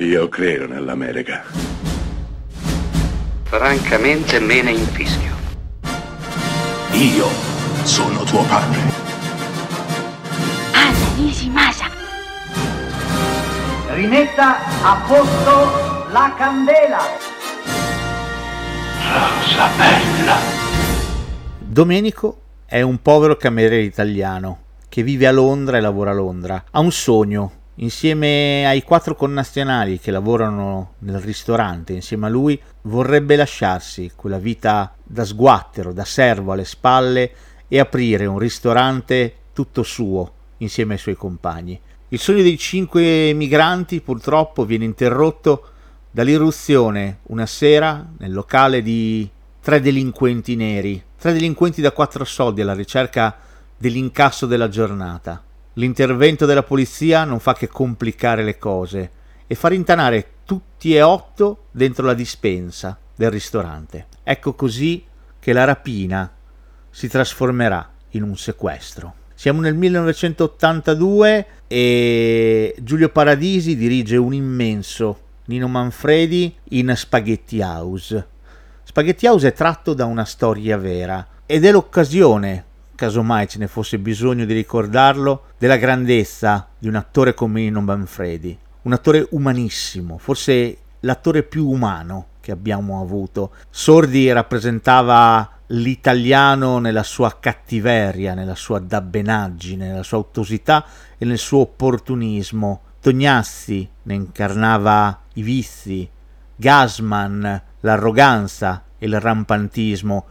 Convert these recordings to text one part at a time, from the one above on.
Io credo nell'America. Francamente me ne infischio. Io sono tuo padre. Anna Nishimasa. Rimetta a posto la candela. Rosa bella. Domenico è un povero cameriere italiano che vive a Londra e lavora a Londra. Ha un sogno, insieme ai quattro connazionali che lavorano nel ristorante insieme a lui, vorrebbe lasciarsi quella vita da sguattero, da servo alle spalle e aprire un ristorante tutto suo insieme ai suoi compagni. Il sogno dei cinque migranti purtroppo viene interrotto dall'irruzione una sera nel locale di tre delinquenti neri, tre delinquenti da quattro soldi alla ricerca dell'incasso della giornata. L'intervento della polizia non fa che complicare le cose e far intanare tutti e otto dentro la dispensa del ristorante. Ecco così che la rapina si trasformerà in un sequestro. Siamo nel 1982 e Giulio Paradisi dirige un immenso Nino Manfredi in Spaghetti House. Spaghetti House è tratto da una storia vera ed è l'occasione, casomai ce ne fosse bisogno di ricordarlo, della grandezza di un attore come Nino Manfredi. Un attore umanissimo, forse l'attore più umano che abbiamo avuto. Sordi rappresentava l'italiano nella sua cattiveria, nella sua dabbenaggine, nella sua ottusità e nel suo opportunismo. Tognazzi ne incarnava i vizi, Gasman l'arroganza e il rampantismo.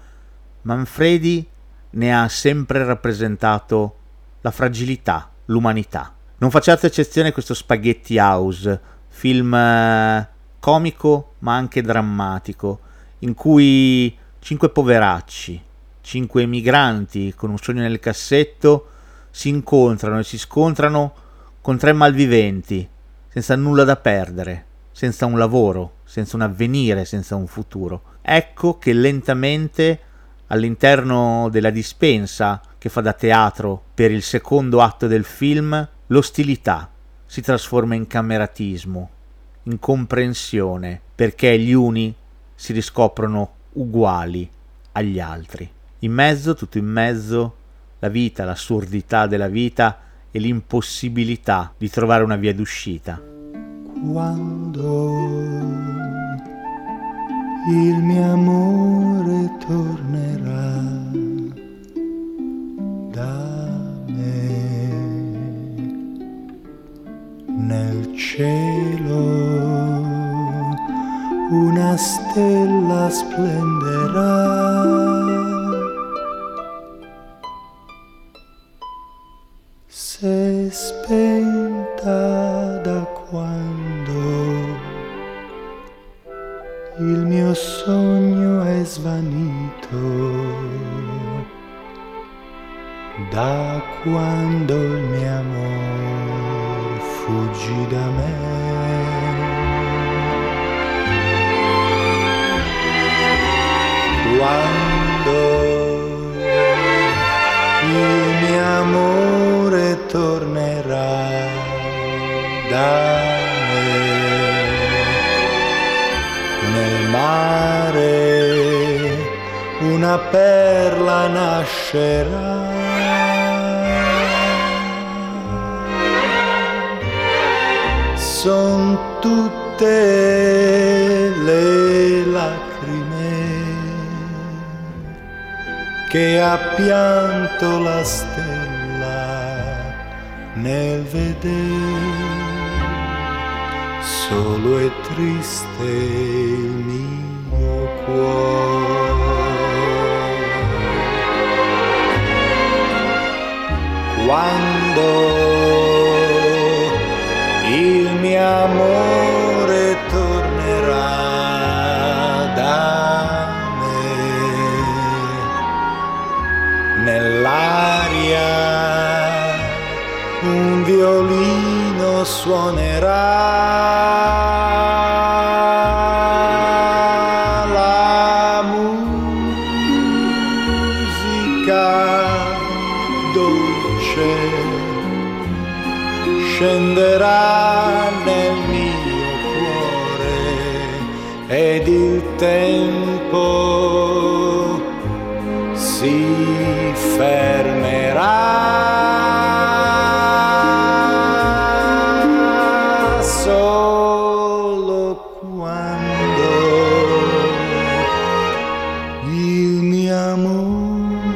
Manfredi ne ha sempre rappresentato la fragilità, l'umanità. Non facciate eccezione a questo Spaghetti House, film eh, comico ma anche drammatico, in cui cinque poveracci, cinque emigranti con un sogno nel cassetto si incontrano e si scontrano con tre malviventi, senza nulla da perdere, senza un lavoro, senza un avvenire, senza un futuro. Ecco che lentamente all'interno della dispensa che fa da teatro per il secondo atto del film, l'ostilità si trasforma in cameratismo, in comprensione, perché gli uni si riscoprono uguali agli altri. In mezzo, tutto in mezzo, la vita, l'assurdità della vita e l'impossibilità di trovare una via d'uscita. Quando il mio amore tornerà da me. Nel cielo una stella splenderà da quando il mio amore fuggi da me. Quando il mio amore tornerà da me nel mare una perla nascerà son tutte le lacrime che ha pianto la stella nel vedere solo e triste il mio amore tornerà da me. Nell'aria un violino suonerà. La musica dolce scenderà ed il tempo si fermerà. Solo quando il mio amore